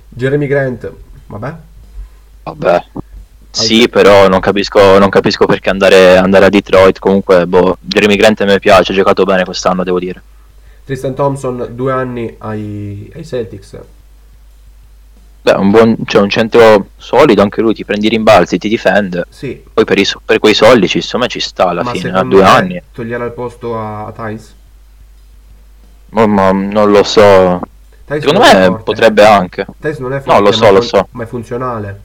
Speaker 1: Jeremy Grant, vabbè.
Speaker 2: Vabbè. Sì, però non capisco, non capisco perché andare, andare a Detroit. Comunque, boh, Jeremy Grant a me piace, ha giocato bene quest'anno, devo dire.
Speaker 1: Tristan Thompson, due anni ai, ai Celtics.
Speaker 2: Beh, un buon, cioè un centro solido, anche lui ti prendi i rimbalzi, ti difende.
Speaker 1: Sì,
Speaker 2: Poi per, i per quei soldi, ci, insomma, ci sta alla
Speaker 1: ma
Speaker 2: fine, a due anni.
Speaker 1: toglierà il posto a, a Thais?
Speaker 2: Ma, ma non lo so.
Speaker 1: Thais
Speaker 2: Secondo me
Speaker 1: forte.
Speaker 2: potrebbe anche.
Speaker 1: Thais non è
Speaker 2: No,
Speaker 1: forte,
Speaker 2: lo so,
Speaker 1: ma,
Speaker 2: lo
Speaker 1: fun-
Speaker 2: so.
Speaker 1: ma è funzionale.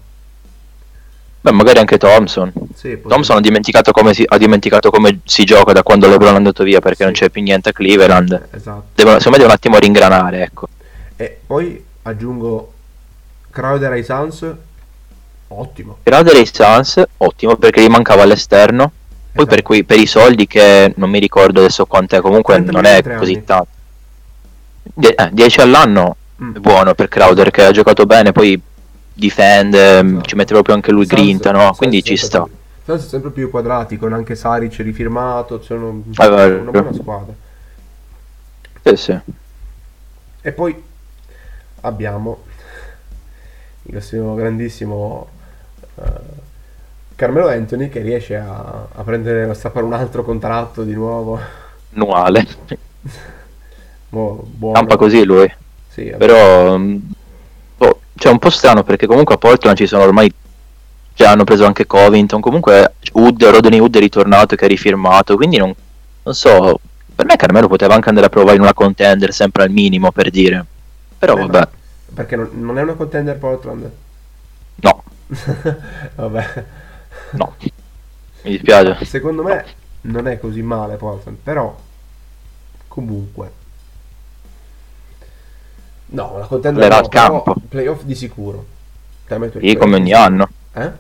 Speaker 2: Beh, magari anche Thompson.
Speaker 1: Sì,
Speaker 2: Thompson ha dimenticato come si, ha dimenticato come si gioca da quando LeBron è andato via perché
Speaker 1: Sì.
Speaker 2: non c'è più niente a Cleveland.
Speaker 1: Esatto.
Speaker 2: Devono, secondo me devono un attimo ringranare, ecco.
Speaker 1: E poi aggiungo Crowder ai Suns. Ottimo.
Speaker 2: Crowder ai Suns, ottimo perché gli mancava all'esterno. Poi
Speaker 1: Esatto.
Speaker 2: per, quei, per i soldi che non mi ricordo adesso quant'è, comunque
Speaker 1: 30
Speaker 2: non è così
Speaker 1: anni.
Speaker 2: tanto. Die- eh, 10 all'anno
Speaker 1: Mm.
Speaker 2: è buono per Crowder che ha giocato bene, poi difende,
Speaker 1: Esatto.
Speaker 2: ci mette proprio anche lui
Speaker 1: Suns-
Speaker 2: grinta, no? Quindi ci sta.
Speaker 1: è sempre più quadrati con anche Saric rifirmato. Sono
Speaker 2: Ah, vero.
Speaker 1: una buona squadra.
Speaker 2: Sì, sì.
Speaker 1: E poi abbiamo il nostro grandissimo eh, Carmelo Anthony che riesce a, a prendere a strappare un altro contratto di nuovo.
Speaker 2: Annuale. *laughs*
Speaker 1: Mo- buono.
Speaker 2: Campa così lui.
Speaker 1: Sì.
Speaker 2: Però mm, boh, cioè un po' strano perché comunque a Portland ci sono ormai cioè hanno preso anche Covington, comunque Wood, Rodney Wood è ritornato che ha rifirmato, quindi non, non so, per me Carmelo poteva anche andare a provare in una contender sempre al minimo per dire. Però
Speaker 1: Beh,
Speaker 2: vabbè,
Speaker 1: Perché non, non è una contender Portland?
Speaker 2: no, *laughs*
Speaker 1: vabbè.
Speaker 2: no. Mi dispiace.
Speaker 1: Secondo me non è così male Portland, però comunque No, la contender
Speaker 2: Parlerà
Speaker 1: no,
Speaker 2: al campo.
Speaker 1: playoff di sicuro.
Speaker 2: Sì, come ogni anno.
Speaker 1: Eh?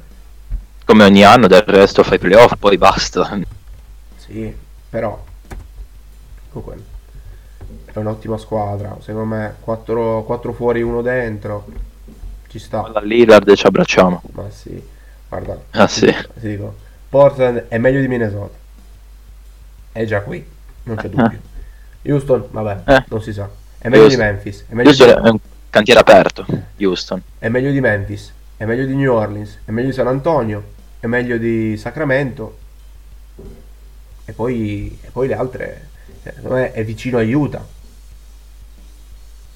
Speaker 2: Come ogni anno, del resto fai playoff, poi basta.
Speaker 1: Sì, però comunque è un'ottima squadra, secondo me 4, fuori, uno dentro. Ci sta.
Speaker 2: Alla Lillard ci abbracciamo.
Speaker 1: Ma sì, guarda,
Speaker 2: Ah sì.
Speaker 1: dico, Portland è meglio di Minnesota. È già qui, non c'è dubbio. Houston, vabbè,
Speaker 2: Eh.
Speaker 1: non si sa. È meglio
Speaker 2: Houston.
Speaker 1: di Memphis, è meglio
Speaker 2: Houston è
Speaker 1: di,
Speaker 2: un cantiere aperto, Houston.
Speaker 1: è meglio di Memphis, è meglio di New Orleans, è meglio di San Antonio, è meglio di Sacramento. E poi, e poi le altre, secondo me è vicino a Utah.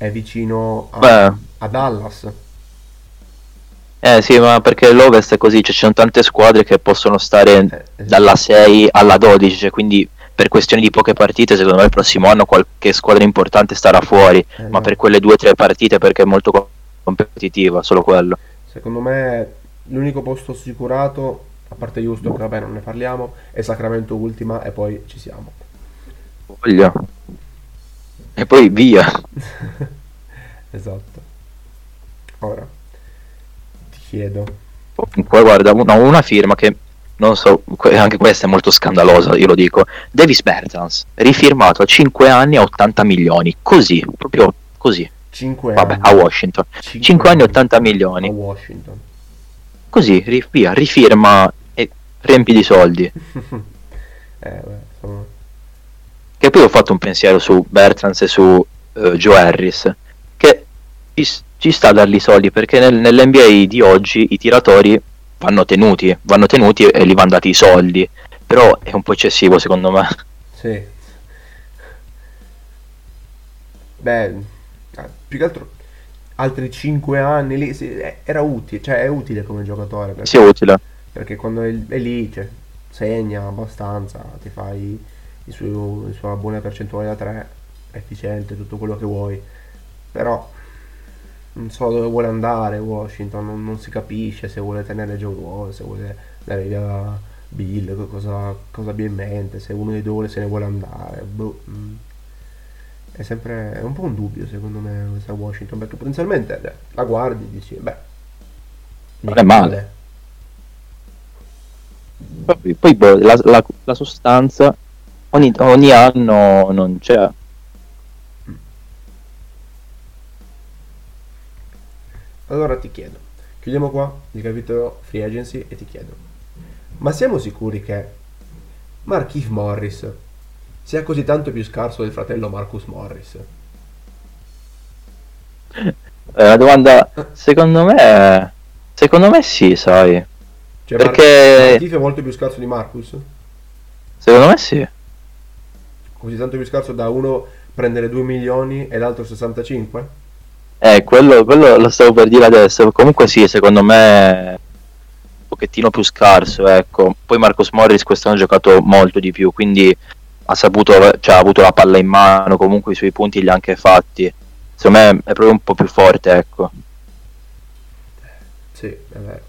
Speaker 1: È vicino a, a Dallas.
Speaker 2: Eh sì, ma perché l'Ovest è così, cioè, ci sono tante squadre che possono stare
Speaker 1: Eh, esatto.
Speaker 2: dalla 6 alla 12, cioè, quindi per questioni di poche partite, secondo me il prossimo anno qualche squadra importante starà fuori,
Speaker 1: Eh,
Speaker 2: ma
Speaker 1: no.
Speaker 2: per quelle due o tre partite perché è molto co- competitiva, solo quello.
Speaker 1: Secondo me l'unico posto assicurato, a parte Houston, che vabbè non ne parliamo, è Sacramento ultima e poi ci siamo.
Speaker 2: Voglio. E poi via. *laughs*
Speaker 1: esatto. Ora ti chiedo.
Speaker 2: Comunque, guarda, una, una firma che non so, anche questa è molto scandalosa, io lo dico. Davis Bertans, rifirmato a 5 anni a 80 milioni, così, proprio così.
Speaker 1: 5
Speaker 2: Vabbè,
Speaker 1: anni.
Speaker 2: a Washington. 5 anni 80
Speaker 1: A
Speaker 2: milioni.
Speaker 1: Washington.
Speaker 2: Così, via, rifirma e riempi di soldi. *laughs*
Speaker 1: eh, beh, insomma,
Speaker 2: Che poi ho fatto un pensiero su Bertrans e su eh, Joe Harris, che ci, ci sta a dargli soldi perché nel- nell'NBA di oggi i tiratori vanno tenuti, vanno tenuti e gli vanno dati i soldi, però è un po' eccessivo secondo me.
Speaker 1: sì. Beh, eh, più che altro altri 5 anni lì sì, eh, era utile, cioè è utile come giocatore perché,
Speaker 2: Sia utile.
Speaker 1: perché quando è, è lì cioè, segna abbastanza, ti fai il suo, il suo buona percentuale da 3, efficiente, tutto quello che vuoi, però non so dove vuole andare Washington, non, non si capisce se vuole tenere Joe Wall, se vuole dare via Bill, cosa, cosa abbia in mente, se uno dei due se ne vuole andare. Boh. mm. È sempre è un po' un dubbio secondo me questa Washington, perché potenzialmente la guardi e dici, beh,
Speaker 2: Non è male. Poi, poi, boh, la, la- la sostanza ogni, ogni anno non c'è.
Speaker 1: Allora ti chiedo, chiudiamo qua il capitolo Free Agency e ti chiedo, ma siamo sicuri che Markif Morris sia così tanto più scarso del fratello Marcus Morris? *laughs*
Speaker 2: È una domanda, secondo me, secondo me sì, sai.
Speaker 1: Cioè
Speaker 2: Perché-
Speaker 1: Markif è molto più scarso di Marcus?
Speaker 2: Secondo me sì.
Speaker 1: Così tanto più scarso da uno prendere 2 milioni e l'altro 65?
Speaker 2: Eh, quello, quello lo stavo per dire adesso. Comunque sì, secondo me è un pochettino più scarso, ecco. Poi Marcos Morris quest'anno ha giocato molto di più, quindi ha saputo, cioè ha avuto la palla in mano, comunque i suoi punti li ha anche fatti. Secondo me è proprio un po' più forte, ecco.
Speaker 1: Sì, è vero.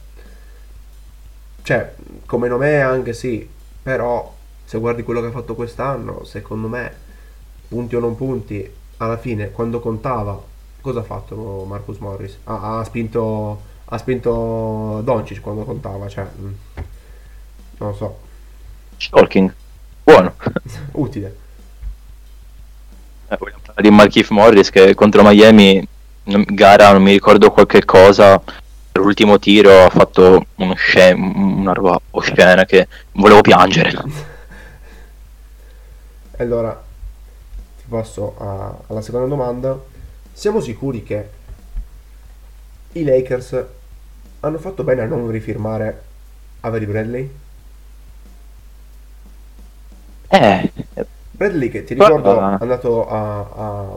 Speaker 1: Cioè, come nome anche sì, però se guardi quello che ha fatto quest'anno, secondo me, punti o non punti, alla fine, quando contava, cosa ha fatto Marcus Morris? Ha, ha spinto, ha spinto Doncic quando contava, cioè, mm, non lo so,
Speaker 2: Stalking. Buono. *laughs*
Speaker 1: utile.
Speaker 2: Eh, vogliamo parlare di Markif Morris che contro Miami, gara, non mi ricordo qualche cosa, l'ultimo tiro ha fatto uno sce- una roba oscena che volevo piangere. *laughs*
Speaker 1: E allora, ti passo a- alla seconda domanda. Siamo sicuri che i Lakers hanno fatto bene a non rifirmare Avery Bradley?
Speaker 2: Eh,
Speaker 1: Bradley che ti
Speaker 2: Guarda-
Speaker 1: ricordo è andato a, a-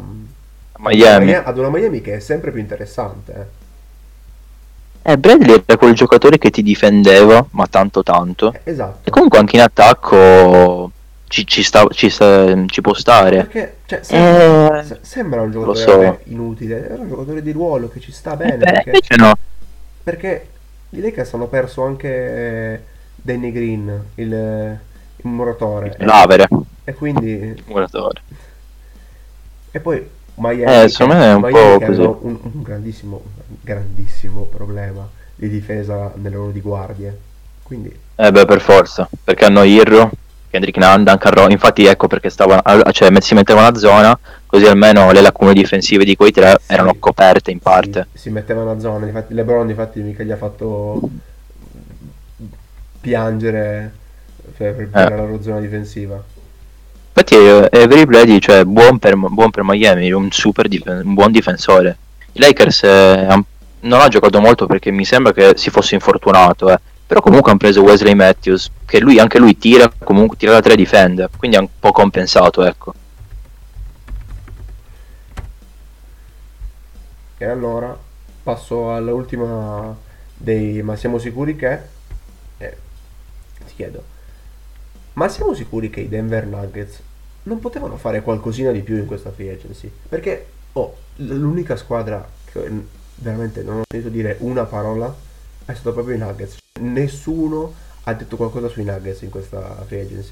Speaker 2: Miami.
Speaker 1: ad una Miami che è sempre più interessante. eh.
Speaker 2: Eh, Bradley era quel giocatore che ti difendeva, ma tanto tanto.
Speaker 1: Eh, Esatto.
Speaker 2: E comunque anche in attacco ci, ci sta- ci sta- ci può stare.
Speaker 1: Perché cioè, sembra,
Speaker 2: Eh,
Speaker 1: se- sembra un giocatore
Speaker 2: so.
Speaker 1: inutile, era un giocatore di ruolo che ci sta
Speaker 2: Eh,
Speaker 1: bene.
Speaker 2: beh,
Speaker 1: perché,
Speaker 2: invece no.
Speaker 1: perché i Lakers hanno perso anche eh, Danny Green, il, il muratore.
Speaker 2: Lavere.
Speaker 1: E quindi
Speaker 2: Muratore.
Speaker 1: E poi Miami,
Speaker 2: Eh, secondo me è un
Speaker 1: Miami
Speaker 2: po' così.
Speaker 1: un, un grandissimo, grandissimo problema di difesa nelle loro di guardie. Quindi,
Speaker 2: Eh beh, per forza, perché hanno Irro, Kendrick Nunn, Duncan Roy, infatti ecco perché stavano, al- cioè si mettevano a zona, così almeno le lacune difensive di quei tre
Speaker 1: Sì.
Speaker 2: erano coperte in parte.
Speaker 1: si, si mettevano a zona. Infatti, LeBron, infatti, mica gli ha fatto piangere per, per- per
Speaker 2: Eh.
Speaker 1: la loro zona difensiva.
Speaker 2: Infatti eh, Avery Bradley, cioè buon per, buon per Miami, un super difen- un buon difensore. I Lakers eh, non ha giocato molto perché mi sembra che si fosse infortunato, eh. Però comunque hanno preso Wesley Matthews, che lui, anche lui tira, comunque tira da tre e difende, quindi ha un po' compensato, ecco.
Speaker 1: E allora passo all'ultima dei ma siamo sicuri che eh, ti chiedo ma siamo sicuri che i Denver Nuggets non potevano fare qualcosina di più in questa free agency? Perché oh, l'unica squadra che veramente non ho sentito dire una parola è stato proprio i Nuggets. Nessuno ha detto qualcosa sui Nuggets in questa free agency.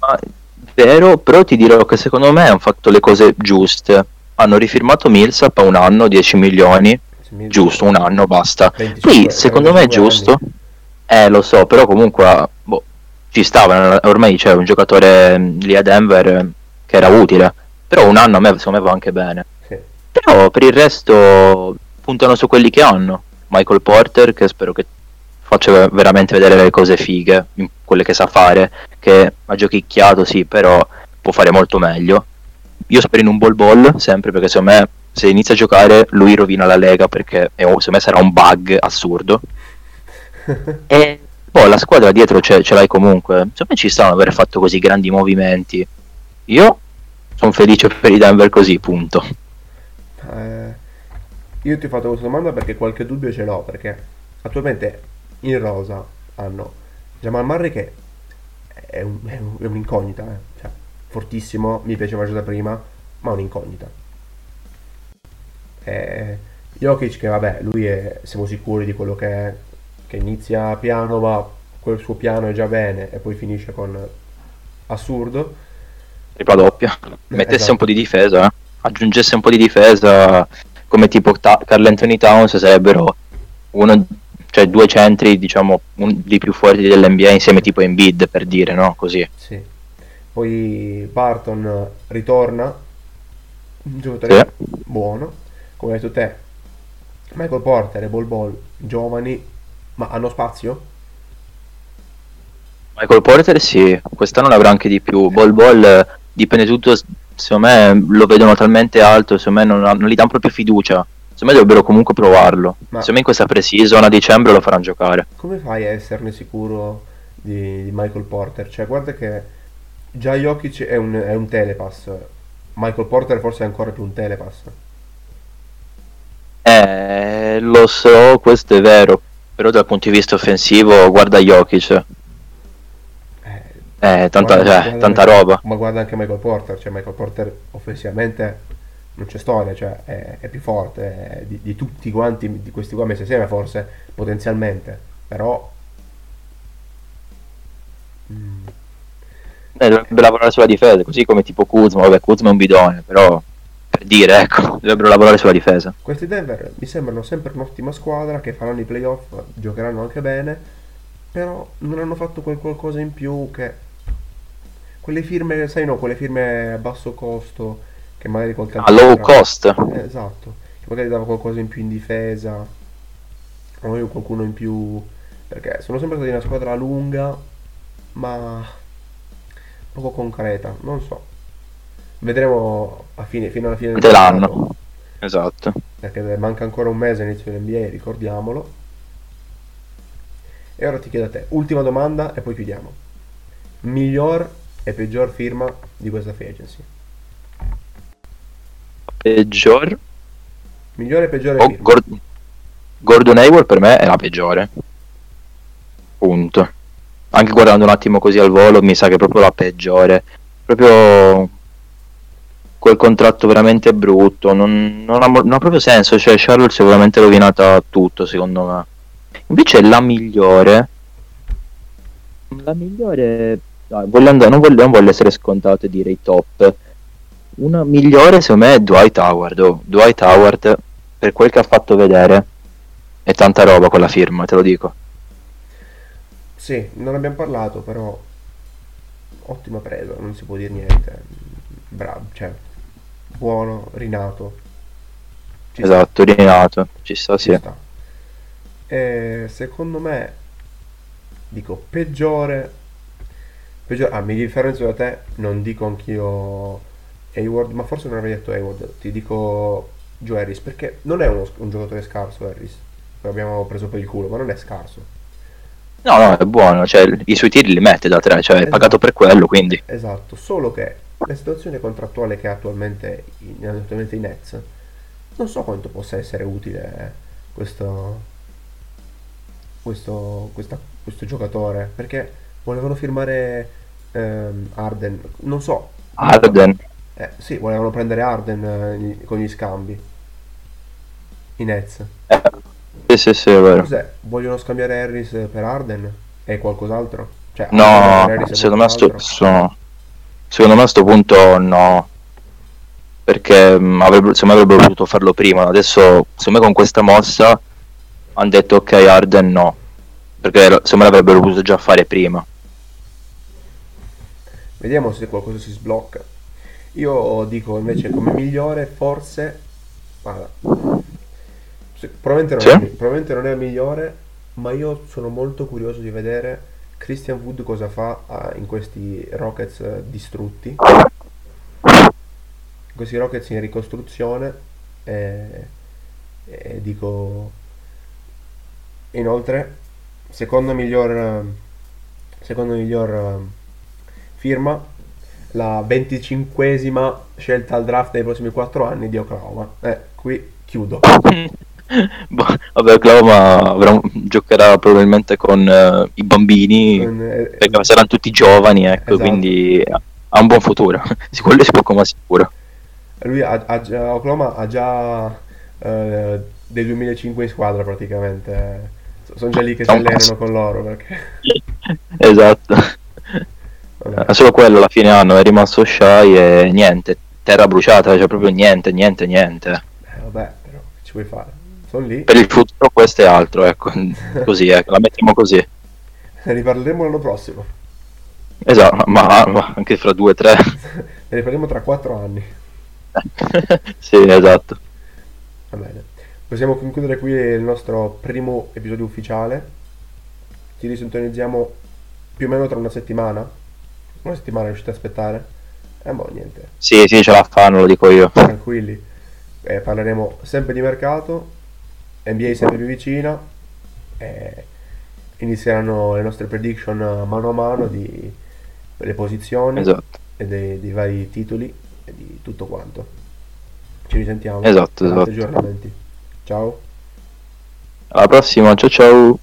Speaker 2: Ma, vero, però ti dirò che secondo me hanno fatto le cose giuste. Hanno rifirmato Millsap a un anno, 10 milioni, giusto, un anno, basta.
Speaker 1: 25
Speaker 2: Poi, secondo me è
Speaker 1: 25
Speaker 2: giusto.
Speaker 1: anni.
Speaker 2: Eh, lo so, però comunque boh, ci stava. Ormai c'è un giocatore mh, lì a Denver eh, che era utile. Però un anno a me, secondo me va anche bene.
Speaker 1: Sì.
Speaker 2: Però per il resto puntano su quelli che hanno. Michael Porter, che spero che faccia veramente vedere le cose fighe, quelle che sa fare, che ha giochicchiato, sì, però può fare molto meglio. Io spero in un ball ball, sempre, perché secondo me se inizia a giocare lui rovina la lega, perché secondo me sarà un bug assurdo. *laughs* E poi la squadra dietro ce, ce l'hai comunque. Secondo me ci stanno aver fatto così grandi movimenti. Io sono felice per i Denver così, punto.
Speaker 1: Eh, io ti ho fatto questa domanda perché qualche dubbio ce l'ho, perché attualmente in rosa hanno Jamal Murray che è, un- è un- è un'incognita, eh. Cioè, fortissimo, mi piaceva già da prima, ma un'incognita. E Jokic che vabbè, lui è, siamo sicuri di quello che è, che inizia piano, ma quel suo piano è già bene e poi finisce con assurdo.
Speaker 2: Tripla doppia. Mettesse
Speaker 1: esatto.
Speaker 2: un po' di difesa, eh. aggiungesse un po' di difesa come tipo Ta- Carl Anthony Towns sarebbero uno, cioè due centri, diciamo, un, di più forti dell'NBA insieme tipo Embiid per dire, no? Così.
Speaker 1: Sì. Poi Barton ritorna, un giocatore buono, come hai detto te. Michael Porter e Bol Bol, giovani, ma hanno spazio?
Speaker 2: Michael Porter sì, quest'anno l'avrà anche di più. Ball Ball eh, dipende tutto, secondo me lo vedono talmente alto, secondo me non, non gli danno proprio fiducia. Secondo me dovrebbero comunque provarlo.
Speaker 1: Ma-
Speaker 2: Secondo me in questa pre-season a dicembre lo faranno giocare.
Speaker 1: Come fai a esserne sicuro di, di Michael Porter? Cioè, guarda che già Jokic è un, è un telepass. Michael Porter forse è ancora più un telepass.
Speaker 2: Eh, lo so, questo è vero, però dal punto di vista offensivo guarda Jokic.
Speaker 1: Eh,
Speaker 2: tanta,
Speaker 1: guarda-
Speaker 2: cioè,
Speaker 1: guarda
Speaker 2: tanta
Speaker 1: anche-
Speaker 2: roba.
Speaker 1: Ma guarda anche Michael Porter, cioè Michael Porter offensivamente non c'è storia, cioè è, è più forte è di, di tutti quanti, di questi qua messi assieme forse, potenzialmente, però... mm,
Speaker 2: Eh, dovrebbero lavorare sulla difesa, così come tipo Kuzma, vabbè Kuzma è un bidone, però per dire, ecco, *laughs* dovrebbero lavorare sulla difesa.
Speaker 1: Questi Denver mi sembrano sempre un'ottima squadra che faranno i playoff, giocheranno anche bene, però non hanno fatto quel qualcosa in più che... Quelle firme, sai no, quelle firme a basso costo che magari col
Speaker 2: A low cost.
Speaker 1: Eh, esatto, che magari dava qualcosa in più in difesa, o qualcuno in più, perché sono sempre stati una squadra lunga, ma poco concreta, non so. Vedremo a fine, fino alla fine del
Speaker 2: Dell'anno.
Speaker 1: campionato,
Speaker 2: Esatto.
Speaker 1: perché manca ancora un mese all'inizio dell'NBA, ricordiamolo. E ora ti chiedo a te, ultima domanda e poi chiudiamo. Miglior e peggior firma di questa free agency?
Speaker 2: Peggior.
Speaker 1: Migliore e peggiore
Speaker 2: Oh? Gord- Gordon Hayward per me è la peggiore. Punto. Anche guardando un attimo così al volo, mi sa che è proprio la peggiore. Proprio quel contratto veramente brutto. Non, non ha, non ha proprio senso. Cioè, Charlotte si è veramente rovinata tutto, secondo me. Invece la migliore. La migliore. Voglio andare, non, voglio, non voglio essere scontato e dire i top. Una migliore, secondo me, è Dwight Howard. Oh, Dwight Howard, per quel che ha fatto vedere, è tanta roba con la firma, te lo dico.
Speaker 1: Sì, non abbiamo parlato, però ottima presa, non si può dire niente. Bravo, cioè, buono, rinato. Ci sta,
Speaker 2: Esatto, rinato. Ci sta,
Speaker 1: ci
Speaker 2: sì.
Speaker 1: sta. E secondo me, dico, peggiore, peggiore, ah, mi differenzio da te, non dico anch'io Hayward, ma forse non avrei detto Hayward, ti dico Joe Harris, perché non è uno- un giocatore scarso Harris, l'abbiamo preso per il culo, ma non è scarso.
Speaker 2: No, no, è buono. Cioè, i suoi tiri li mette da tre, cioè, è
Speaker 1: Esatto.
Speaker 2: pagato per quello, quindi.
Speaker 1: Esatto, solo che la situazione contrattuale che ha attualmente, in, attualmente i Nets, non so quanto possa essere utile questo, questo, questa- questo giocatore, perché volevano firmare ehm, Arden, non so,
Speaker 2: Arden.
Speaker 1: eh, sì, volevano prendere Arden eh, con gli scambi, i Nets.
Speaker 2: Eh, sì, sì, sì, è vero.
Speaker 1: Cos'è? Vogliono scambiare Harris per Arden? E qualcos'altro? Cioè,
Speaker 2: No, secondo me, a sto,
Speaker 1: qualcos'altro?
Speaker 2: so- secondo me a sto punto no. Perché mh, avrebbero, secondo me avrebbero potuto farlo prima. Adesso, secondo me con questa mossa hanno detto ok Arden no. Perché secondo me l'avrebbero potuto già fare prima.
Speaker 1: Vediamo se qualcosa si sblocca. Io dico invece come migliore, forse. Guarda, se- probabilmente, non
Speaker 2: Sì?
Speaker 1: è, probabilmente non è il migliore, ma io sono molto curioso di vedere Christian Wood cosa fa ah, in questi Rockets eh, distrutti. Questi Rockets in ricostruzione. E, e dico. Inoltre, secondo miglior. eh, Secondo miglior. eh, firma la 25esima scelta al draft nei prossimi 4 anni di Oklahoma. Eh, qui chiudo. *laughs*
Speaker 2: Boh, vabbè, Oklahoma avrà- giocherà probabilmente con eh, i bambini,
Speaker 1: Con, eh,
Speaker 2: perché saranno tutti giovani, ecco,
Speaker 1: Esatto.
Speaker 2: quindi ha un buon futuro. *laughs* Quello si può come sicuro.
Speaker 1: Lui ha, ha già, Oklahoma ha già eh, dei 2005 in squadra praticamente. Sono già lì che si allenano
Speaker 2: passo.
Speaker 1: con loro perché... *laughs*
Speaker 2: Esatto.
Speaker 1: vabbè.
Speaker 2: Solo quello alla fine anno è rimasto shy e niente, terra bruciata, cioè proprio niente, niente, niente.
Speaker 1: Eh, vabbè, però che ci vuoi fare? Sono lì,
Speaker 2: Per il futuro questo è altro, ecco, *laughs* così, ecco, la mettiamo così.
Speaker 1: ne riparleremo l'anno prossimo.
Speaker 2: Esatto, ma, ma anche fra due o tre. *laughs*
Speaker 1: Ne riparleremo tra 4 anni.
Speaker 2: sì, esatto.
Speaker 1: Va bene. Possiamo concludere qui il nostro primo episodio ufficiale. Ci risintonizziamo più o meno tra una settimana. Una settimana riuscite a aspettare? Eh, boh, niente.
Speaker 2: Sì, sì, ce la fanno, lo dico io.
Speaker 1: tranquilli. Eh, parleremo sempre di mercato, NBA sempre più vicina, e inizieranno le nostre prediction mano a mano di le posizioni
Speaker 2: Esatto,
Speaker 1: e dei, dei vari titoli e di tutto quanto. Ci risentiamo
Speaker 2: Esatto, esatto.
Speaker 1: aggiornamenti. Ciao.
Speaker 2: alla prossima, ciao ciao.